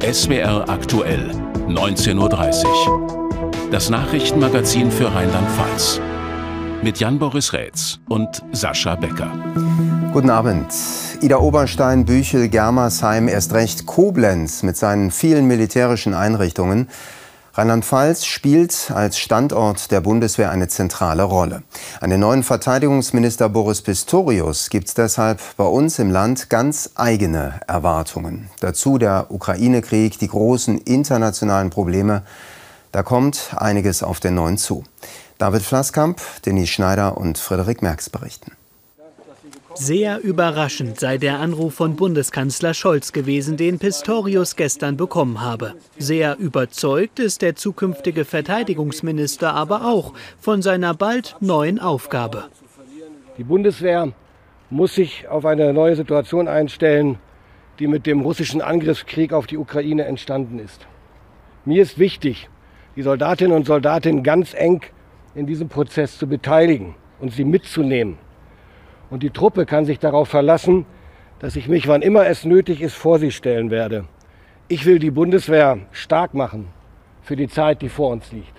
SWR aktuell, 19.30 Uhr. Das Nachrichtenmagazin für Rheinland-Pfalz. Mit Jan-Boris Rätz und Sascha Becker. Guten Abend. Ida Oberstein, Büchel, Germersheim, erst recht Koblenz mit seinen vielen militärischen Einrichtungen Rheinland-Pfalz spielt als Standort der Bundeswehr eine zentrale Rolle. An den neuen Verteidigungsminister Boris Pistorius gibt es deshalb bei uns im Land ganz eigene Erwartungen. Dazu der Ukraine-Krieg, die großen internationalen Probleme. Da kommt einiges auf den neuen zu. David Flasskamp, Denis Schneider und Frederik Merks berichten. Sehr überraschend sei der Anruf von Bundeskanzler Scholz gewesen, den Pistorius gestern bekommen habe. Sehr überzeugt ist der zukünftige Verteidigungsminister aber auch von seiner bald neuen Aufgabe. Die Bundeswehr muss sich auf eine neue Situation einstellen, die mit dem russischen Angriffskrieg auf die Ukraine entstanden ist. Mir ist wichtig, die Soldatinnen und Soldaten ganz eng in diesem Prozess zu beteiligen und sie mitzunehmen. Und die Truppe kann sich darauf verlassen, dass ich mich, wann immer es nötig ist, vor sie stellen werde. Ich will die Bundeswehr stark machen für die Zeit, die vor uns liegt.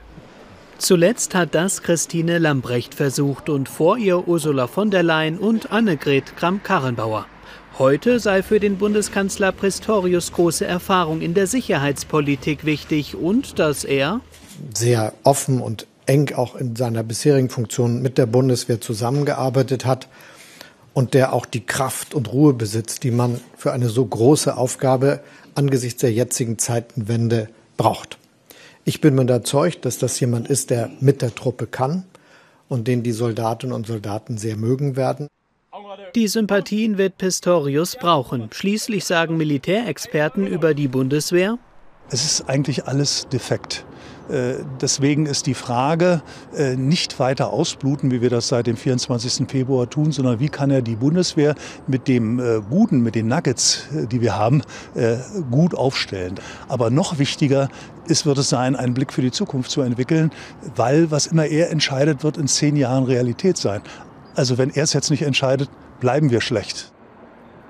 Zuletzt hat das Christine Lambrecht versucht und vor ihr Ursula von der Leyen und Annegret Kramp-Karrenbauer. Heute sei für den Bundeskanzler Pistorius große Erfahrung in der Sicherheitspolitik wichtig und dass er sehr offen und eng auch in seiner bisherigen Funktion mit der Bundeswehr zusammengearbeitet hat und der auch die Kraft und Ruhe besitzt, die man für eine so große Aufgabe angesichts der jetzigen Zeitenwende braucht. Ich bin mir überzeugt, dass das jemand ist, der mit der Truppe kann und den die Soldatinnen und Soldaten sehr mögen werden. Die Sympathien wird Pistorius brauchen. Schließlich sagen Militärexperten über die Bundeswehr, es ist eigentlich alles defekt. Äh, deswegen ist die Frage äh, nicht weiter ausbluten, wie wir das seit dem 24. Februar tun, sondern wie kann er die Bundeswehr mit dem äh, Guten, mit den Nuggets, die wir haben, gut aufstellen. Aber noch wichtiger ist, wird es sein, einen Blick für die Zukunft zu entwickeln, weil was immer er entscheidet, wird in zehn Jahren Realität sein. Also wenn er es jetzt nicht entscheidet, bleiben wir schlecht.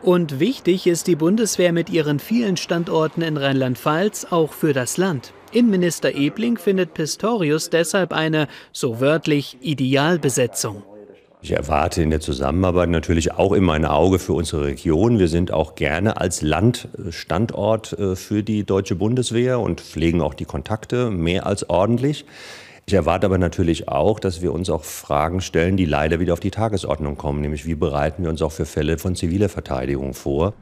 Und wichtig ist die Bundeswehr mit ihren vielen Standorten in Rheinland-Pfalz auch für das Land. Innenminister Ebling findet Pistorius deshalb eine, so wörtlich, Idealbesetzung. Ich erwarte in der Zusammenarbeit natürlich auch immer ein Auge für unsere Region. Wir sind auch gerne als Land Standort äh, für die deutsche Bundeswehr und pflegen auch die Kontakte mehr als ordentlich. Ich erwarte aber natürlich auch, dass wir uns auch Fragen stellen, die leider wieder auf die Tagesordnung kommen, nämlich wie bereiten wir uns auch für Fälle von ziviler Verteidigung vor.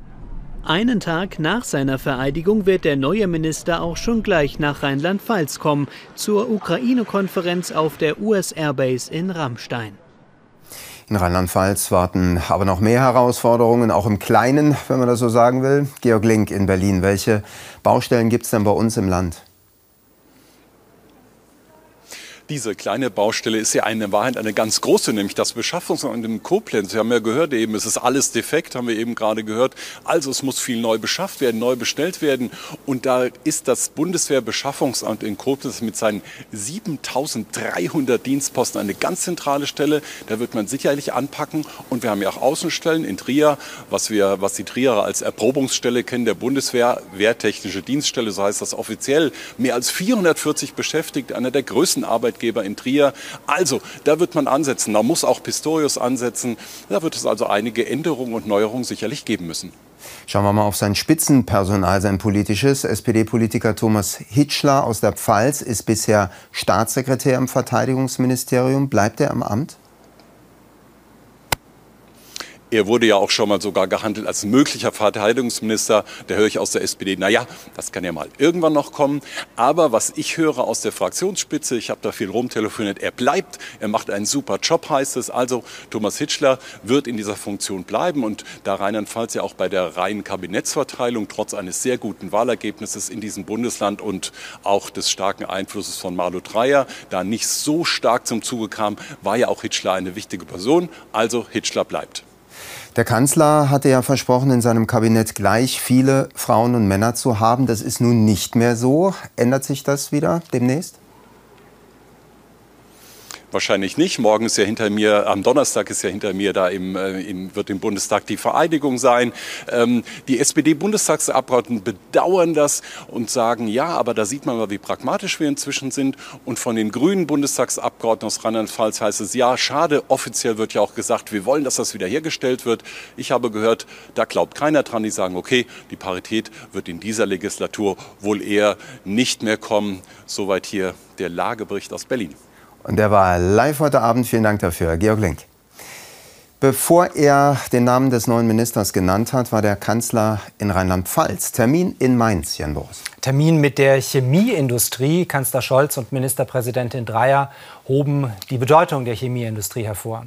Einen Tag nach seiner Vereidigung wird der neue Minister auch schon gleich nach Rheinland-Pfalz kommen, zur Ukraine-Konferenz auf der US Airbase in Rammstein. In Rheinland-Pfalz warten aber noch mehr Herausforderungen, auch im Kleinen, wenn man das so sagen will. Georg Link in Berlin. Welche Baustellen gibt es denn bei uns im Land? Diese kleine Baustelle ist ja eine Wahrheit eine ganz große, nämlich das Beschaffungsamt in Koblenz. Sie haben ja gehört eben, es ist alles defekt, haben wir eben gerade gehört. Also es muss viel neu beschafft werden, neu bestellt werden. Und da ist das Bundeswehrbeschaffungsamt in Koblenz mit seinen 7300 Dienstposten eine ganz zentrale Stelle. Da wird man sicherlich anpacken. Und wir haben ja auch Außenstellen in Trier, was wir, was die Trierer als Erprobungsstelle kennen, der Bundeswehr, Wehrtechnische Dienststelle, so heißt das offiziell. Mehr als 440 Beschäftigte, einer der größten Arbeit Arbeitgeber in Trier. Also, da wird man ansetzen. Da muss auch Pistorius ansetzen. Da wird es also einige Änderungen und Neuerungen sicherlich geben müssen. Schauen wir mal auf sein Spitzenpersonal, sein politisches. SPD-Politiker Thomas Hitschler aus der Pfalz ist bisher Staatssekretär im Verteidigungsministerium. Bleibt er im Amt? Er wurde ja auch schon mal sogar gehandelt als möglicher Verteidigungsminister. Da höre ich aus der SPD, naja, das kann ja mal irgendwann noch kommen. Aber was ich höre aus der Fraktionsspitze, ich habe da viel rumtelefoniert, er bleibt, er macht einen super Job, heißt es. Also Thomas Hitschler wird in dieser Funktion bleiben. Und da Rheinland-Pfalz ja auch bei der reinen Kabinettsverteilung trotz eines sehr guten Wahlergebnisses in diesem Bundesland und auch des starken Einflusses von Marlo Dreyer da nicht so stark zum Zuge kam, war ja auch Hitschler eine wichtige Person. Also Hitschler bleibt. Der Kanzler hatte ja versprochen, in seinem Kabinett gleich viele Frauen und Männer zu haben. Das ist nun nicht mehr so. Ändert sich das wieder demnächst? Wahrscheinlich nicht. Morgen ist ja hinter mir, am Donnerstag ist ja hinter mir da im, äh, im wird im Bundestag die Vereidigung sein. Ähm, die SPD-Bundestagsabgeordneten bedauern das und sagen, ja, aber da sieht man mal, wie pragmatisch wir inzwischen sind. Und von den grünen Bundestagsabgeordneten aus Rheinland-Pfalz heißt es, ja, schade, offiziell wird ja auch gesagt, wir wollen, dass das wiederhergestellt wird. Ich habe gehört, da glaubt keiner dran. Die sagen, okay, die Parität wird in dieser Legislatur wohl eher nicht mehr kommen. Soweit hier der Lagebericht aus Berlin. Und der war live heute Abend. Vielen Dank dafür, Georg Link. Bevor er den Namen des neuen Ministers genannt hat, war der Kanzler in Rheinland-Pfalz. Termin in Mainz, Jan Boris. Termin mit der Chemieindustrie. Kanzler Scholz und Ministerpräsidentin Dreyer hoben die Bedeutung der Chemieindustrie hervor.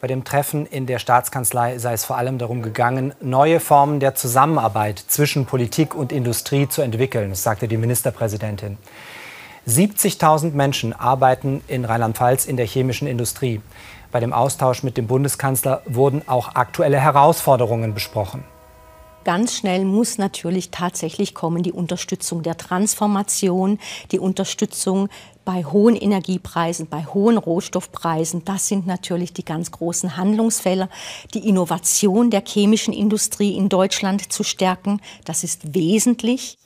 Bei dem Treffen in der Staatskanzlei sei es vor allem darum gegangen, neue Formen der Zusammenarbeit zwischen Politik und Industrie zu entwickeln, sagte die Ministerpräsidentin. 70.000 Menschen arbeiten in Rheinland-Pfalz in der chemischen Industrie. Bei dem Austausch mit dem Bundeskanzler wurden auch aktuelle Herausforderungen besprochen. Ganz schnell muss natürlich tatsächlich kommen die Unterstützung der Transformation, die Unterstützung bei hohen Energiepreisen, bei hohen Rohstoffpreisen. Das sind natürlich die ganz großen Handlungsfälle. Die Innovation der chemischen Industrie in Deutschland zu stärken, das ist wesentlich.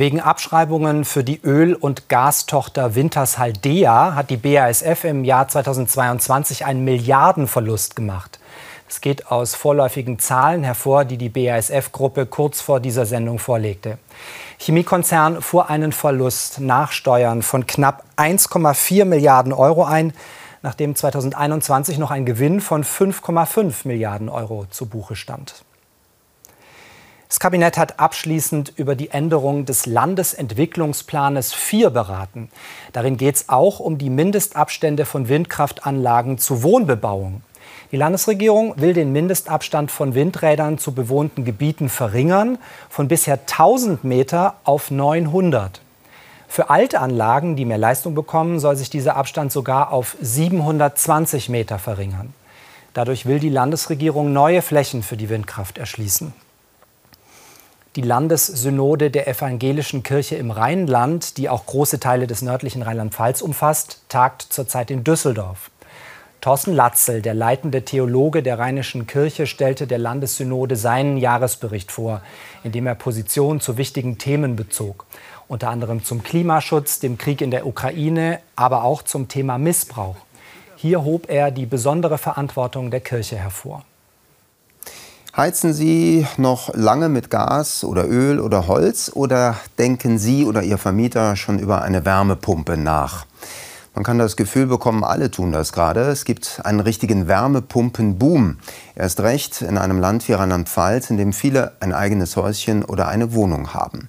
Wegen Abschreibungen für die Öl- und Gastochter Wintershaldea hat die BASF im Jahr 2022 einen Milliardenverlust gemacht. Es geht aus vorläufigen Zahlen hervor, die die BASF-Gruppe kurz vor dieser Sendung vorlegte. Chemiekonzern fuhr einen Verlust nach Steuern von knapp 1,4 Milliarden Euro ein, nachdem 2021 noch ein Gewinn von 5,5 Milliarden Euro zu Buche stand. Das Kabinett hat abschließend über die Änderung des Landesentwicklungsplanes 4 beraten. Darin geht es auch um die Mindestabstände von Windkraftanlagen zu Wohnbebauung. Die Landesregierung will den Mindestabstand von Windrädern zu bewohnten Gebieten verringern, von bisher 1000 Meter auf 900. Für alte Anlagen, die mehr Leistung bekommen, soll sich dieser Abstand sogar auf 720 Meter verringern. Dadurch will die Landesregierung neue Flächen für die Windkraft erschließen. Die Landessynode der Evangelischen Kirche im Rheinland, die auch große Teile des nördlichen Rheinland-Pfalz umfasst, tagt zurzeit in Düsseldorf. Thorsten Latzel, der leitende Theologe der Rheinischen Kirche, stellte der Landessynode seinen Jahresbericht vor, in dem er Positionen zu wichtigen Themen bezog. Unter anderem zum Klimaschutz, dem Krieg in der Ukraine, aber auch zum Thema Missbrauch. Hier hob er die besondere Verantwortung der Kirche hervor. Heizen Sie noch lange mit Gas oder Öl oder Holz oder denken Sie oder Ihr Vermieter schon über eine Wärmepumpe nach? Man kann das Gefühl bekommen, alle tun das gerade. Es gibt einen richtigen Wärmepumpenboom. Erst recht in einem Land wie Rheinland-Pfalz, in dem viele ein eigenes Häuschen oder eine Wohnung haben.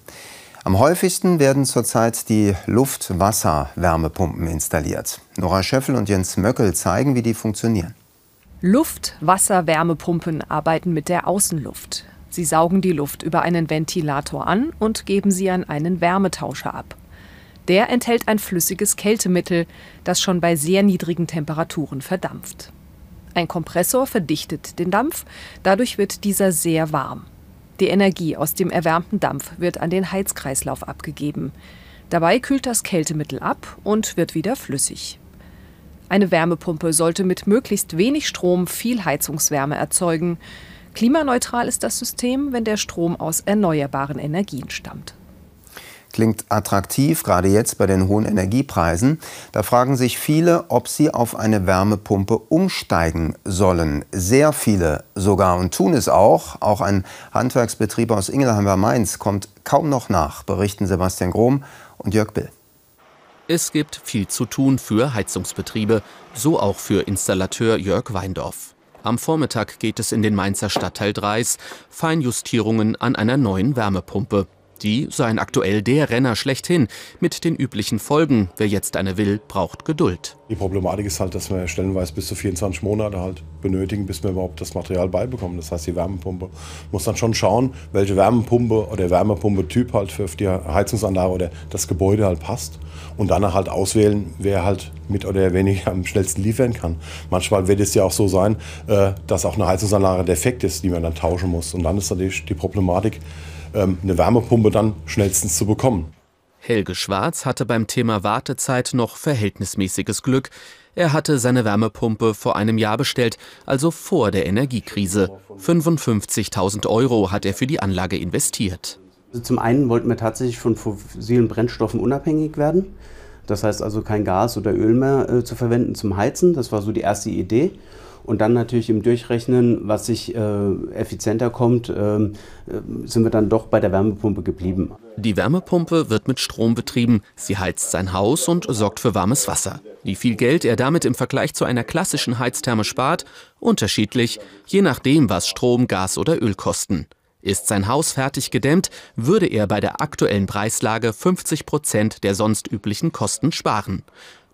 Am häufigsten werden zurzeit die Luft-Wasser-Wärmepumpen installiert. Nora Schöffel und Jens Möckel zeigen, wie die funktionieren. Luft-Wasser-Wärmepumpen arbeiten mit der Außenluft. Sie saugen die Luft über einen Ventilator an und geben sie an einen Wärmetauscher ab. Der enthält ein flüssiges Kältemittel, das schon bei sehr niedrigen Temperaturen verdampft. Ein Kompressor verdichtet den Dampf, dadurch wird dieser sehr warm. Die Energie aus dem erwärmten Dampf wird an den Heizkreislauf abgegeben. Dabei kühlt das Kältemittel ab und wird wieder flüssig. Eine Wärmepumpe sollte mit möglichst wenig Strom viel Heizungswärme erzeugen. Klimaneutral ist das System, wenn der Strom aus erneuerbaren Energien stammt. Klingt attraktiv, gerade jetzt bei den hohen Energiepreisen. Da fragen sich viele, ob sie auf eine Wärmepumpe umsteigen sollen. Sehr viele sogar und tun es auch. Auch ein Handwerksbetrieb aus Ingelheim bei Mainz kommt kaum noch nach, berichten Sebastian Grom und Jörg Bill. Es gibt viel zu tun für Heizungsbetriebe, so auch für Installateur Jörg Weindorf. Am Vormittag geht es in den Mainzer Stadtteil Dreis, Feinjustierungen an einer neuen Wärmepumpe. Die seien aktuell der Renner schlechthin, mit den üblichen Folgen. Wer jetzt eine will, braucht Geduld. Die Problematik ist halt, dass wir stellenweise bis zu 24 Monate halt benötigen, bis wir überhaupt das Material beibekommen. Das heißt, die Wärmepumpe muss dann schon schauen, welche Wärmepumpe oder Wärmepumpe-Typ halt für die Heizungsanlage oder das Gebäude halt passt. Und danach halt auswählen, wer halt mit oder weniger am schnellsten liefern kann. Manchmal wird es ja auch so sein, äh, dass auch eine Heizungsanlage defekt ist, die man dann tauschen muss. Und dann ist natürlich die Problematik, ähm, eine Wärmepumpe dann schnellstens zu bekommen. Helge Schwarz hatte beim Thema Wartezeit noch verhältnismäßiges Glück. Er hatte seine Wärmepumpe vor einem Jahr bestellt, also vor der Energiekrise. 55.000 Euro hat er für die Anlage investiert. Also zum einen wollten wir tatsächlich von fossilen Brennstoffen unabhängig werden. Das heißt also kein Gas oder Öl mehr äh, zu verwenden zum Heizen. Das war so die erste Idee. Und dann natürlich im Durchrechnen, was sich äh, effizienter kommt, äh, sind wir dann doch bei der Wärmepumpe geblieben. Die Wärmepumpe wird mit Strom betrieben. Sie heizt sein Haus und sorgt für warmes Wasser. Wie viel Geld er damit im Vergleich zu einer klassischen Heiztherme spart, unterschiedlich, je nachdem, was Strom, Gas oder Öl kosten. Ist sein Haus fertig gedämmt, würde er bei der aktuellen Preislage 50 Prozent der sonst üblichen Kosten sparen.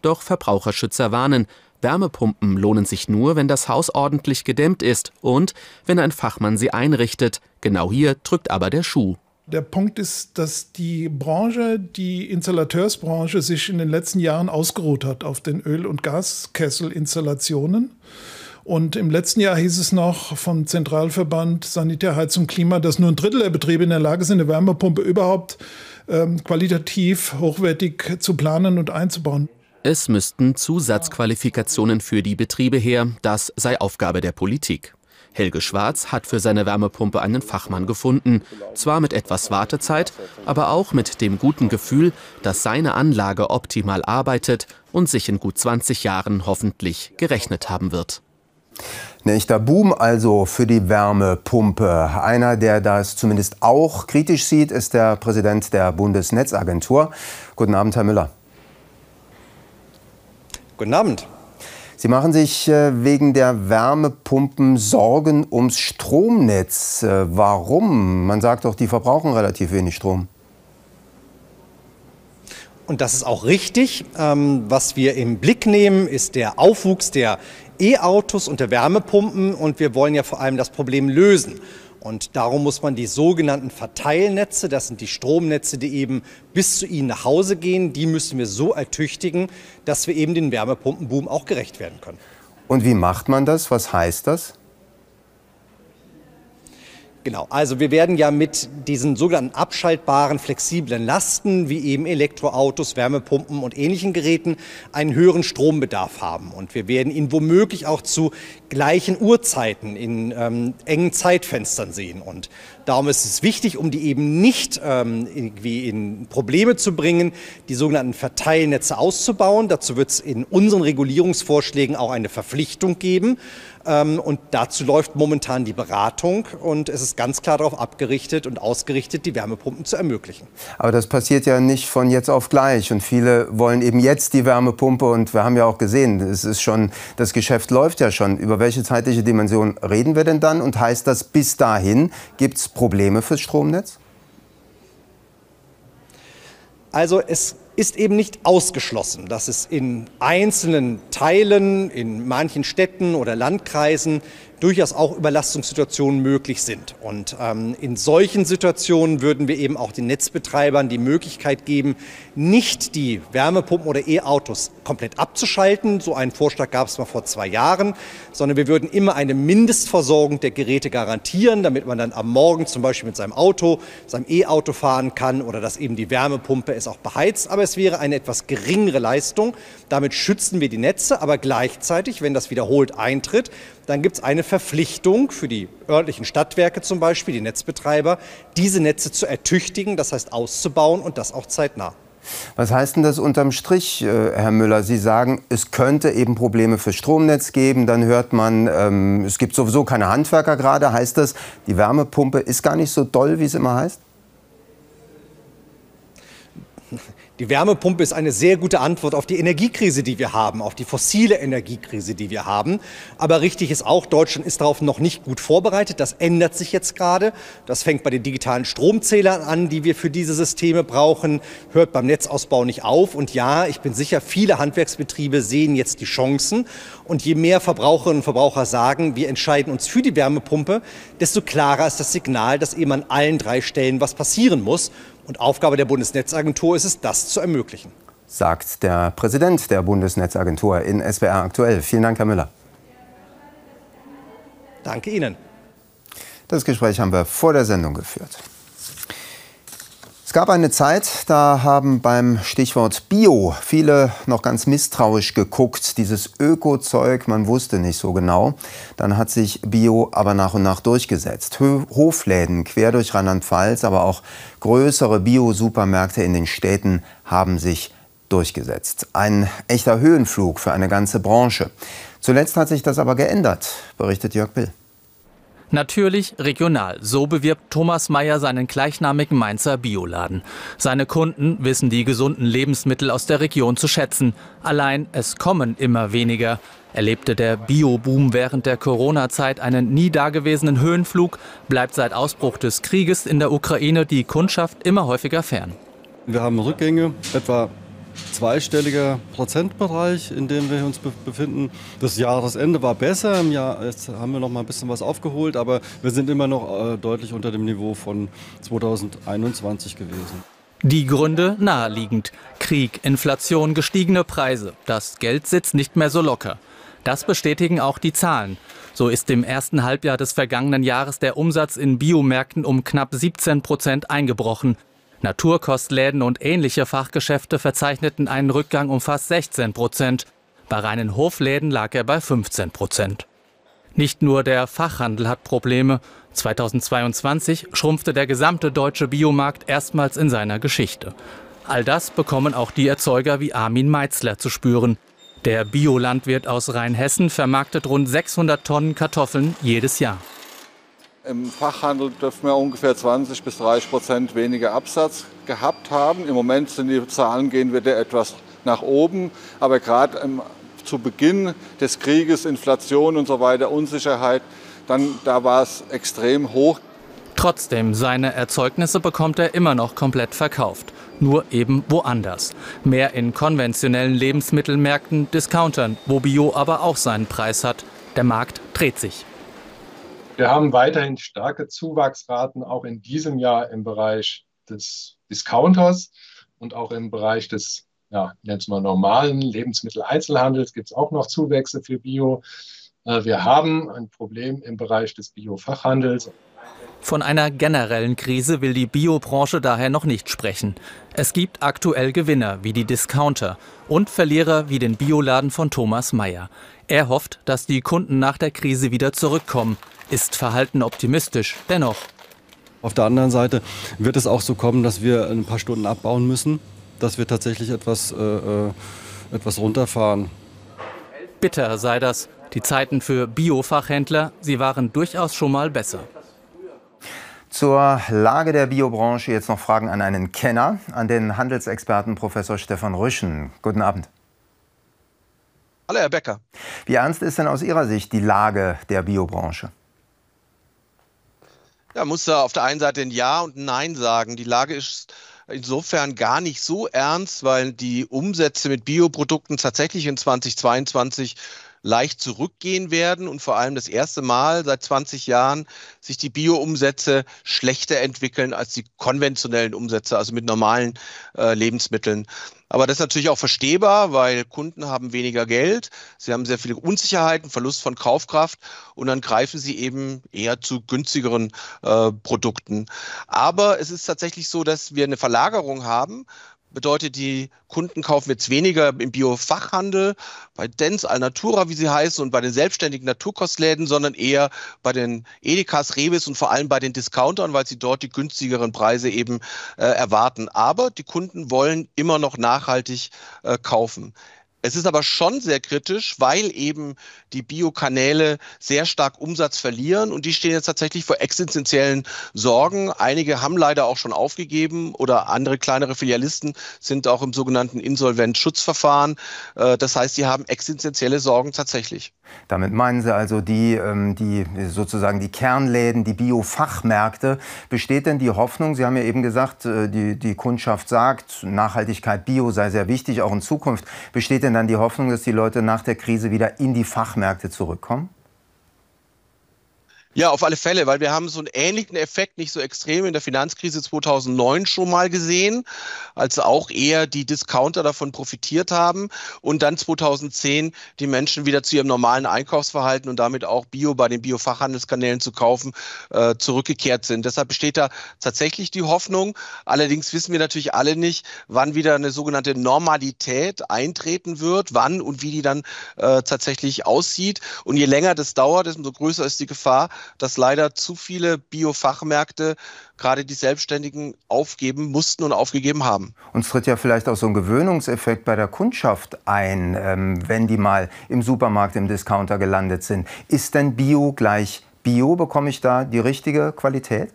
Doch Verbraucherschützer warnen, Wärmepumpen lohnen sich nur, wenn das Haus ordentlich gedämmt ist und wenn ein Fachmann sie einrichtet. Genau hier drückt aber der Schuh. Der Punkt ist, dass die Branche, die Installateursbranche, sich in den letzten Jahren ausgeruht hat auf den Öl- und Gaskesselinstallationen. Und im letzten Jahr hieß es noch vom Zentralverband Sanitär, Heizung, Klima, dass nur ein Drittel der Betriebe in der Lage sind, eine Wärmepumpe überhaupt ähm, qualitativ hochwertig zu planen und einzubauen. Es müssten Zusatzqualifikationen für die Betriebe her, das sei Aufgabe der Politik. Helge Schwarz hat für seine Wärmepumpe einen Fachmann gefunden, zwar mit etwas Wartezeit, aber auch mit dem guten Gefühl, dass seine Anlage optimal arbeitet und sich in gut 20 Jahren hoffentlich gerechnet haben wird. Ein echter Boom also für die Wärmepumpe. Einer, der das zumindest auch kritisch sieht, ist der Präsident der Bundesnetzagentur. Guten Abend, Herr Müller. Guten Abend. Sie machen sich äh, wegen der Wärmepumpen Sorgen ums Stromnetz. Äh, warum? Man sagt doch, die verbrauchen relativ wenig Strom. Und das ist auch richtig. Ähm, was wir im Blick nehmen, ist der Aufwuchs der E-Autos und der Wärmepumpen. Und wir wollen ja vor allem das Problem lösen. Und darum muss man die sogenannten Verteilnetze, das sind die Stromnetze, die eben bis zu Ihnen nach Hause gehen, die müssen wir so ertüchtigen, dass wir eben den Wärmepumpenboom auch gerecht werden können. Und wie macht man das? Was heißt das? Genau, also wir werden ja mit diesen sogenannten abschaltbaren, flexiblen Lasten, wie eben Elektroautos, Wärmepumpen und ähnlichen Geräten, einen höheren Strombedarf haben. Und wir werden ihn womöglich auch zu gleichen Uhrzeiten in ähm, engen Zeitfenstern sehen. Und darum ist es wichtig, um die eben nicht ähm, irgendwie in Probleme zu bringen, die sogenannten Verteilnetze auszubauen. Dazu wird es in unseren Regulierungsvorschlägen auch eine Verpflichtung geben. Ähm, und dazu läuft momentan die Beratung und es ist ganz klar darauf abgerichtet und ausgerichtet, die Wärmepumpen zu ermöglichen. Aber das passiert ja nicht von jetzt auf gleich und viele wollen eben jetzt die Wärmepumpe und wir haben ja auch gesehen, es ist schon, das Geschäft läuft ja schon. Über welche zeitliche Dimension reden wir denn dann und heißt das bis dahin gibt es Probleme fürs Stromnetz? Also es ist eben nicht ausgeschlossen, dass es in einzelnen Teilen, in manchen Städten oder Landkreisen durchaus auch Überlastungssituationen möglich sind. Und ähm, in solchen Situationen würden wir eben auch den Netzbetreibern die Möglichkeit geben, nicht die Wärmepumpen oder E-Autos komplett abzuschalten. So einen Vorschlag gab es mal vor zwei Jahren, sondern wir würden immer eine Mindestversorgung der Geräte garantieren, damit man dann am Morgen zum Beispiel mit seinem Auto, seinem E-Auto fahren kann oder dass eben die Wärmepumpe es auch beheizt. Aber es wäre eine etwas geringere Leistung. Damit schützen wir die Netze, aber gleichzeitig, wenn das wiederholt eintritt, dann gibt es eine Verpflichtung für die örtlichen Stadtwerke zum Beispiel, die Netzbetreiber, diese Netze zu ertüchtigen, das heißt auszubauen und das auch zeitnah. Was heißt denn das unterm Strich, äh, Herr Müller? Sie sagen, es könnte eben Probleme fürs Stromnetz geben. Dann hört man, ähm, es gibt sowieso keine Handwerker gerade. Heißt das, die Wärmepumpe ist gar nicht so doll, wie es immer heißt? Die Wärmepumpe ist eine sehr gute Antwort auf die Energiekrise, die wir haben, auf die fossile Energiekrise, die wir haben. Aber richtig ist auch, Deutschland ist darauf noch nicht gut vorbereitet. Das ändert sich jetzt gerade. Das fängt bei den digitalen Stromzählern an, die wir für diese Systeme brauchen, hört beim Netzausbau nicht auf. Und ja, ich bin sicher, viele Handwerksbetriebe sehen jetzt die Chancen. Und je mehr Verbraucherinnen und Verbraucher sagen, wir entscheiden uns für die Wärmepumpe, desto klarer ist das Signal, dass eben an allen drei Stellen was passieren muss. Und Aufgabe der Bundesnetzagentur ist es, das zu ermöglichen. Sagt der Präsident der Bundesnetzagentur in SWR aktuell. Vielen Dank, Herr Müller. Danke Ihnen. Das Gespräch haben wir vor der Sendung geführt. Es gab eine Zeit, da haben beim Stichwort Bio viele noch ganz misstrauisch geguckt. Dieses Öko-Zeug, man wusste nicht so genau. Dann hat sich Bio aber nach und nach durchgesetzt. Hofläden quer durch Rheinland-Pfalz, aber auch größere Bio-Supermärkte in den Städten haben sich durchgesetzt. Ein echter Höhenflug für eine ganze Branche. Zuletzt hat sich das aber geändert, berichtet Jörg Bill. Natürlich regional. So bewirbt Thomas Mayer seinen gleichnamigen Mainzer Bioladen. Seine Kunden wissen die gesunden Lebensmittel aus der Region zu schätzen. Allein es kommen immer weniger. Erlebte der Bio-Boom während der Corona-Zeit einen nie dagewesenen Höhenflug, bleibt seit Ausbruch des Krieges in der Ukraine die Kundschaft immer häufiger fern. Wir haben Rückgänge, etwa zweistelliger Prozentbereich, in dem wir uns befinden. Das Jahresende war besser. Im Jahr jetzt haben wir noch mal ein bisschen was aufgeholt, aber wir sind immer noch äh, deutlich unter dem Niveau von 2021 gewesen. Die Gründe naheliegend. Krieg, Inflation, gestiegene Preise. Das Geld sitzt nicht mehr so locker. Das bestätigen auch die Zahlen. So ist im ersten Halbjahr des vergangenen Jahres der Umsatz in Biomärkten um knapp 17 Prozent eingebrochen. Naturkostläden und ähnliche Fachgeschäfte verzeichneten einen Rückgang um fast 16 Prozent. Bei reinen Hofläden lag er bei 15 Prozent. Nicht nur der Fachhandel hat Probleme. 2022 schrumpfte der gesamte deutsche Biomarkt erstmals in seiner Geschichte. All das bekommen auch die Erzeuger wie Armin Meitzler zu spüren. Der Biolandwirt aus Rheinhessen vermarktet rund 600 Tonnen Kartoffeln jedes Jahr. Im Fachhandel dürfen wir ungefähr 20 bis 30 Prozent weniger Absatz gehabt haben. Im Moment sind die Zahlen gehen wieder etwas nach oben, aber gerade zu Beginn des Krieges, Inflation und so weiter, Unsicherheit, dann da war es extrem hoch. Trotzdem, seine Erzeugnisse bekommt er immer noch komplett verkauft. Nur eben woanders. Mehr in konventionellen Lebensmittelmärkten, Discountern, wo Bio aber auch seinen Preis hat. Der Markt dreht sich. Wir haben weiterhin starke Zuwachsraten auch in diesem Jahr im Bereich des Discounters und auch im Bereich des ja, jetzt mal normalen Lebensmitteleinzelhandels gibt es auch noch Zuwächse für Bio. Äh, wir haben ein Problem im Bereich des Biofachhandels. Von einer generellen Krise will die Biobranche daher noch nicht sprechen. Es gibt aktuell Gewinner wie die Discounter und Verlierer wie den Bioladen von Thomas Mayer. Er hofft, dass die Kunden nach der Krise wieder zurückkommen, ist Verhalten optimistisch. Dennoch. Auf der anderen Seite wird es auch so kommen, dass wir ein paar Stunden abbauen müssen, dass wir tatsächlich etwas, äh, äh etwas runterfahren. Bitter sei das. Die Zeiten für Biofachhändler, sie waren durchaus schon mal besser. Zur Lage der Biobranche jetzt noch Fragen an einen Kenner, an den Handelsexperten Professor Stefan Rüschen. Guten Abend. Hallo, Herr Becker. Wie ernst ist denn aus Ihrer Sicht die Lage der Biobranche? Da muss er auf der einen Seite ein Ja und ein Nein sagen. Die Lage ist insofern gar nicht so ernst, weil die Umsätze mit Bioprodukten tatsächlich in 2022 leicht zurückgehen werden und vor allem das erste Mal seit 20 Jahren sich die Bio-Umsätze schlechter entwickeln als die konventionellen Umsätze, also mit normalen äh, Lebensmitteln. Aber das ist natürlich auch verstehbar, weil Kunden haben weniger Geld, sie haben sehr viele Unsicherheiten, Verlust von Kaufkraft und dann greifen sie eben eher zu günstigeren äh, Produkten. Aber es ist tatsächlich so, dass wir eine Verlagerung haben bedeutet, die Kunden kaufen jetzt weniger im Biofachhandel, bei Dens, Alnatura, wie sie heißen, und bei den selbstständigen Naturkostläden, sondern eher bei den Edekas, Rebis und vor allem bei den Discountern, weil sie dort die günstigeren Preise eben äh, erwarten. Aber die Kunden wollen immer noch nachhaltig äh, kaufen. Es ist aber schon sehr kritisch, weil eben die Biokanäle sehr stark Umsatz verlieren und die stehen jetzt tatsächlich vor existenziellen Sorgen. Einige haben leider auch schon aufgegeben oder andere kleinere Filialisten sind auch im sogenannten Insolvenzschutzverfahren. Äh, das heißt, sie haben existenzielle Sorgen tatsächlich. Damit meinen Sie also die, ähm, die sozusagen die Kernläden, die Biofachmärkte. Besteht denn die Hoffnung? Sie haben ja eben gesagt, äh, die, die Kundschaft sagt, Nachhaltigkeit, Bio sei sehr wichtig, auch in Zukunft. Besteht denn dann die Hoffnung, dass die Leute nach der Krise wieder in die Fachmärkte zurückkommen? Ja, auf alle Fälle, weil wir haben so einen ähnlichen Effekt, nicht so extrem in der Finanzkrise 2009 schon mal gesehen, als auch eher die Discounter davon profitiert haben und dann 2010 die Menschen wieder zu ihrem normalen Einkaufsverhalten und damit auch Bio bei den Biofachhandelskanälen zu kaufen, äh, zurückgekehrt sind. Deshalb besteht da tatsächlich die Hoffnung. Allerdings wissen wir natürlich alle nicht, wann wieder eine sogenannte Normalität eintreten wird, wann und wie die dann äh, tatsächlich aussieht. Und je länger das dauert, desto größer ist die Gefahr, dass leider zu viele Biofachmärkte gerade die Selbstständigen aufgeben mussten und aufgegeben haben. Uns tritt ja vielleicht auch so ein Gewöhnungseffekt bei der Kundschaft ein, ähm, wenn die mal im Supermarkt, im Discounter gelandet sind. Ist denn Bio gleich Bio? Bekomme ich da die richtige Qualität?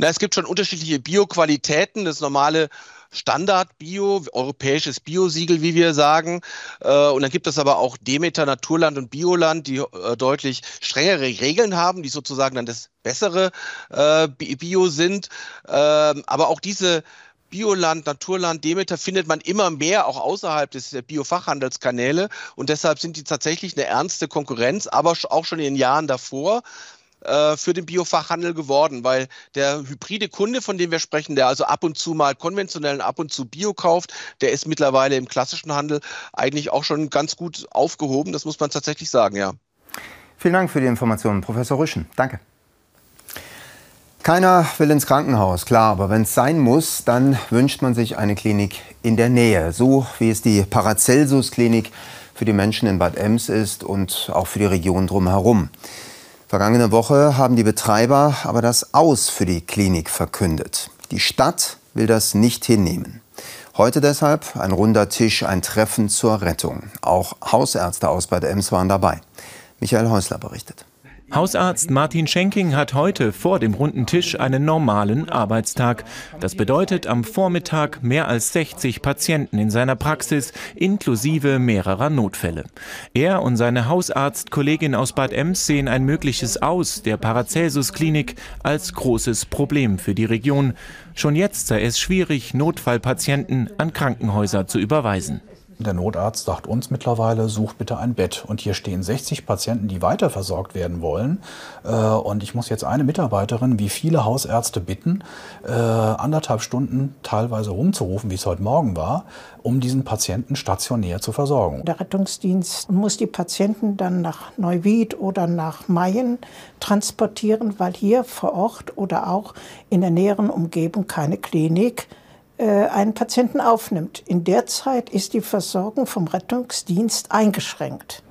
Na, es gibt schon unterschiedliche Bioqualitäten. Das normale Standard-Bio, europäisches Biosiegel, wie wir sagen. Äh, und dann gibt es aber auch Demeter, Naturland und Bioland, die äh, deutlich strengere Regeln haben, die sozusagen dann das bessere äh, Bio sind. Ähm, aber auch diese Bioland, Naturland, Demeter findet man immer mehr auch außerhalb des Biofachhandelskanäle und deshalb sind die tatsächlich eine ernste Konkurrenz, aber auch schon in den Jahren davor. Äh, für den Biofachhandel geworden, weil der hybride Kunde, von dem wir sprechen, der also ab und zu mal konventionell und ab und zu Bio kauft, der ist mittlerweile im klassischen Handel eigentlich auch schon ganz gut aufgehoben. Das muss man tatsächlich sagen, ja. Vielen Dank für die Informationen, Professor Rüschen. Danke. Keiner will ins Krankenhaus, klar, aber wenn es sein muss, dann wünscht man sich eine Klinik in der Nähe, so wie es die Paracelsus-Klinik für die Menschen in Bad Ems ist und auch für die Region drumherum. Vergangene Woche haben die Betreiber aber das Aus für die Klinik verkündet. Die Stadt will das nicht hinnehmen. Heute deshalb ein runder Tisch, ein Treffen zur Rettung. Auch Hausärzte aus Bad Ems waren dabei. Michael Häusler berichtet. Hausarzt Martin Schenking hat heute vor dem runden Tisch einen normalen Arbeitstag. Das bedeutet am Vormittag mehr als 60 Patienten in seiner Praxis, inklusive mehrerer Notfälle. Er und seine Hausarztkollegin aus Bad Ems sehen ein mögliches Aus der Paracelsus-Klinik als großes Problem für die Region. Schon jetzt sei es schwierig, Notfallpatienten an Krankenhäuser zu überweisen. Der Notarzt sagt uns mittlerweile, sucht bitte ein Bett. Und hier stehen 60 Patienten, die weiter versorgt werden wollen. Äh, und ich muss jetzt eine Mitarbeiterin, wie viele Hausärzte bitten, äh, anderthalb Stunden teilweise rumzurufen, wie es heute Morgen war, um diesen Patienten stationär zu versorgen. Der Rettungsdienst muss die Patienten dann nach Neuwied oder nach Mayen transportieren, weil hier vor Ort oder auch in der näheren Umgebung keine Klinik einen Patienten aufnimmt. In der Zeit ist die Versorgung vom Rettungsdienst eingeschränkt.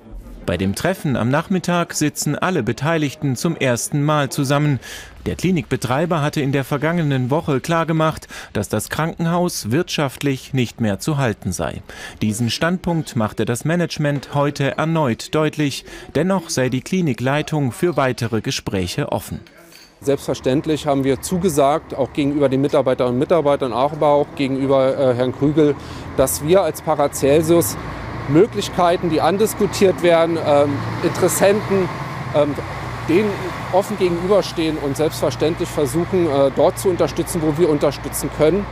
Bei dem Treffen am Nachmittag sitzen alle Beteiligten zum ersten Mal zusammen. Der Klinikbetreiber hatte in der vergangenen Woche klargemacht, dass das Krankenhaus wirtschaftlich nicht mehr zu halten sei. Diesen Standpunkt machte das Management heute erneut deutlich. Dennoch sei die Klinikleitung für weitere Gespräche offen. Selbstverständlich haben wir zugesagt, auch gegenüber den Mitarbeiterinnen und Mitarbeitern, aber auch gegenüber äh, Herrn Krügel, dass wir als Paracelsus Möglichkeiten, die andiskutiert werden, ähm, Interessenten, ähm, denen offen gegenüberstehen und selbstverständlich versuchen, äh, dort zu unterstützen, wo wir unterstützen können.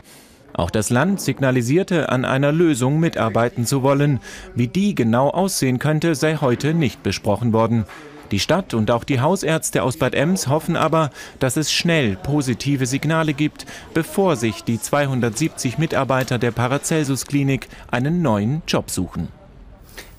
Auch das Land signalisierte, an einer Lösung mitarbeiten zu wollen. Wie die genau aussehen könnte, sei heute nicht besprochen worden. Die Stadt und auch die Hausärzte aus Bad Ems hoffen aber, dass es schnell positive Signale gibt, bevor sich die 270 Mitarbeiter der Paracelsus-Klinik einen neuen Job suchen.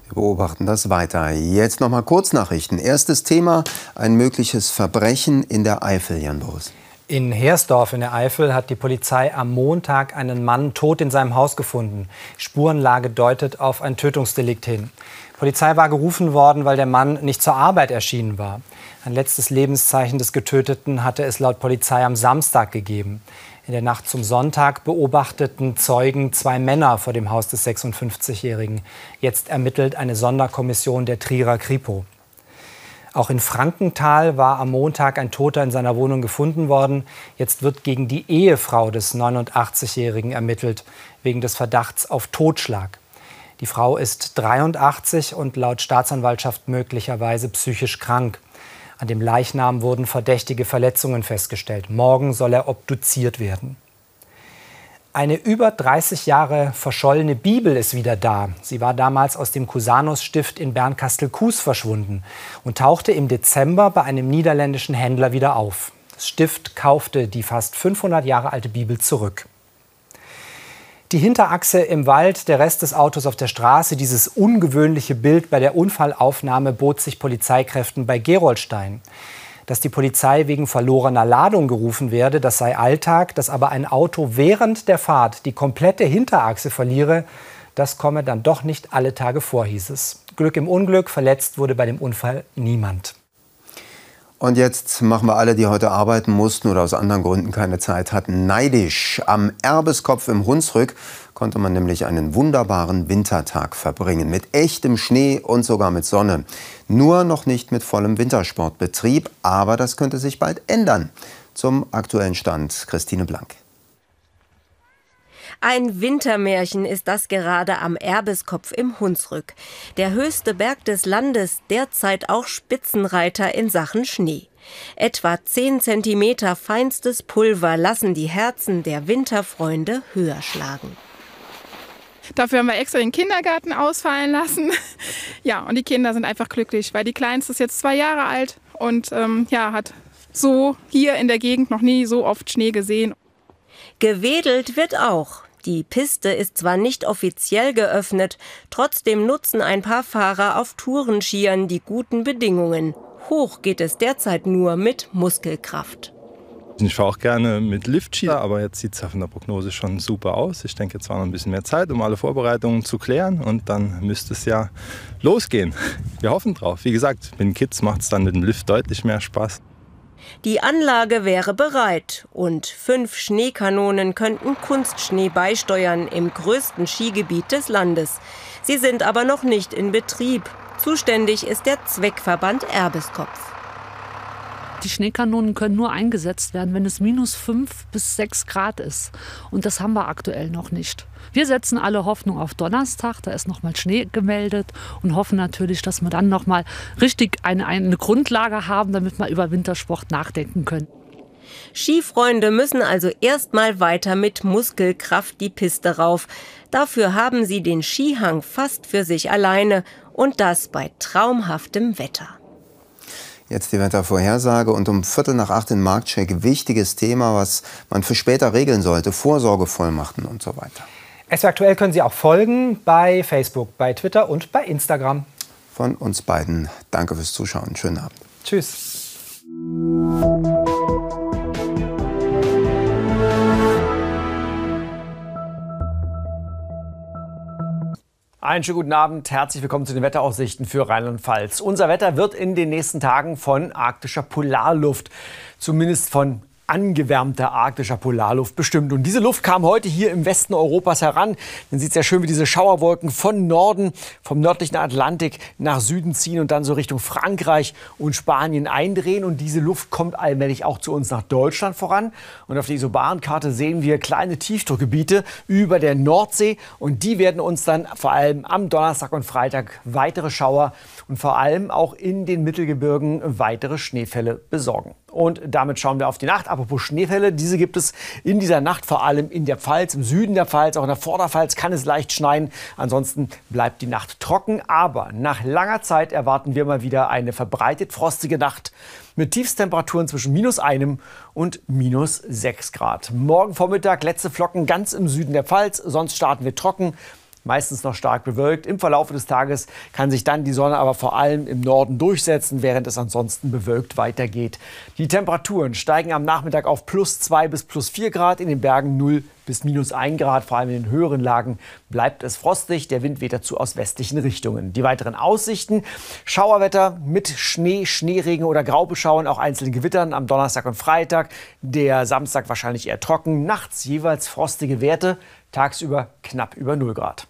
Wir beobachten das weiter. Jetzt noch mal Kurznachrichten. Erstes Thema: ein mögliches Verbrechen in der Eifel, Jan Boris. In Heersdorf in der Eifel hat die Polizei am Montag einen Mann tot in seinem Haus gefunden. Spurenlage deutet auf ein Tötungsdelikt hin. Polizei war gerufen worden, weil der Mann nicht zur Arbeit erschienen war. Ein letztes Lebenszeichen des Getöteten hatte es laut Polizei am Samstag gegeben. In der Nacht zum Sonntag beobachteten Zeugen zwei Männer vor dem Haus des 56-Jährigen. Jetzt ermittelt eine Sonderkommission der Trierer Kripo. Auch in Frankenthal war am Montag ein Toter in seiner Wohnung gefunden worden. Jetzt wird gegen die Ehefrau des 89-Jährigen ermittelt, wegen des Verdachts auf Totschlag. Die Frau ist 83 und laut Staatsanwaltschaft möglicherweise psychisch krank. An dem Leichnam wurden verdächtige Verletzungen festgestellt. Morgen soll er obduziert werden. Eine über 30 Jahre verschollene Bibel ist wieder da. Sie war damals aus dem Cusanus-Stift in Bernkastel-Kues verschwunden und tauchte im Dezember bei einem niederländischen Händler wieder auf. Das Stift kaufte die fast 500 Jahre alte Bibel zurück. Die Hinterachse im Wald, der Rest des Autos auf der Straße, dieses ungewöhnliche Bild bei der Unfallaufnahme bot sich Polizeikräften bei Geroldstein dass die Polizei wegen verlorener Ladung gerufen werde. Das sei Alltag, dass aber ein Auto während der Fahrt die komplette Hinterachse verliere. Das komme dann doch nicht alle Tage vor, hieß es. Glück im Unglück, verletzt wurde bei dem Unfall niemand. Und jetzt machen wir alle, die heute arbeiten mussten oder aus anderen Gründen keine Zeit hatten, neidisch. Am Erbeskopf im Hunsrück konnte man nämlich einen wunderbaren Wintertag verbringen. Mit echtem Schnee und sogar mit Sonne. Nur noch nicht mit vollem Wintersportbetrieb, aber das könnte sich bald ändern. Zum aktuellen Stand Christine Blank. Ein Wintermärchen ist das gerade am Erbeskopf im Hunsrück. Der höchste Berg des Landes, derzeit auch Spitzenreiter in Sachen Schnee. Etwa 10 Zentimeter feinstes Pulver lassen die Herzen der Winterfreunde höher schlagen. Dafür haben wir extra den Kindergarten ausfallen lassen. Ja, und die Kinder sind einfach glücklich, weil die Kleinste ist jetzt zwei Jahre alt und ähm, ja, hat so hier in der Gegend noch nie so oft Schnee gesehen. Gewedelt wird auch. Die Piste ist zwar nicht offiziell geöffnet, trotzdem nutzen ein paar Fahrer auf Tourenskiern die guten Bedingungen. Hoch geht es derzeit nur mit Muskelkraft. Ich fahre auch gerne mit Liftski, aber jetzt sieht es von der Prognose schon super aus. Ich denke, jetzt war noch ein bisschen mehr Zeit, um alle Vorbereitungen zu klären und dann müsste es ja losgehen. Wir hoffen drauf. Wie gesagt, mit den Kids macht es dann mit dem Lift deutlich mehr Spaß. Die Anlage wäre bereit und fünf Schneekanonen könnten Kunstschnee beisteuern im größten Skigebiet des Landes. Sie sind aber noch nicht in Betrieb. Zuständig ist der Zweckverband Erbeskopf. Die Schneekanonen können nur eingesetzt werden, wenn es minus fünf bis sechs Grad ist. Und das haben wir aktuell noch nicht. Wir setzen alle Hoffnung auf Donnerstag, da ist nochmal Schnee gemeldet und hoffen natürlich, dass wir dann nochmal richtig eine, eine Grundlage haben, damit wir über Wintersport nachdenken können. Skifreunde müssen also erstmal weiter mit Muskelkraft die Piste rauf. Dafür haben sie den Skihang fast für sich alleine und das bei traumhaftem Wetter. Jetzt die Wettervorhersage und um Viertel nach acht den Marktcheck. Wichtiges Thema, was man für später regeln sollte. Vorsorgevollmachten und so weiter. Es aktuell können Sie auch folgen bei Facebook, bei Twitter und bei Instagram. Von uns beiden danke fürs Zuschauen. Schönen Abend. Tschüss. Einen schönen guten Abend, herzlich willkommen zu den Wetteraussichten für Rheinland-Pfalz. Unser Wetter wird in den nächsten Tagen von arktischer Polarluft, zumindest von angewärmter arktischer Polarluft bestimmt. Und diese Luft kam heute hier im Westen Europas heran. Man sieht sehr schön, wie diese Schauerwolken von Norden, vom nördlichen Atlantik nach Süden ziehen und dann so Richtung Frankreich und Spanien eindrehen. Und diese Luft kommt allmählich auch zu uns nach Deutschland voran. Und auf der Isobarenkarte sehen wir kleine Tiefdruckgebiete über der Nordsee. Und die werden uns dann vor allem am Donnerstag und Freitag weitere Schauer und vor allem auch in den Mittelgebirgen weitere Schneefälle besorgen. Und damit schauen wir auf die Nacht. Apropos Schneefälle, diese gibt es in dieser Nacht vor allem in der Pfalz, im Süden der Pfalz, auch in der Vorderpfalz kann es leicht schneien. Ansonsten bleibt die Nacht trocken. Aber nach langer Zeit erwarten wir mal wieder eine verbreitet frostige Nacht mit Tiefstemperaturen zwischen minus einem und minus sechs Grad. Morgen Vormittag letzte Flocken ganz im Süden der Pfalz, sonst starten wir trocken meistens noch stark bewölkt. Im Verlauf des Tages kann sich dann die Sonne aber vor allem im Norden durchsetzen, während es ansonsten bewölkt weitergeht. Die Temperaturen steigen am Nachmittag auf plus 2 bis plus 4 Grad, in den Bergen 0 bis minus 1 Grad. Vor allem in den höheren Lagen bleibt es frostig. Der Wind weht dazu aus westlichen Richtungen. Die weiteren Aussichten: Schauerwetter mit Schnee, Schneeregen oder Graubeschauern, auch einzelnen Gewittern am Donnerstag und Freitag. Der Samstag wahrscheinlich eher trocken. Nachts jeweils frostige Werte, tagsüber knapp über 0 Grad.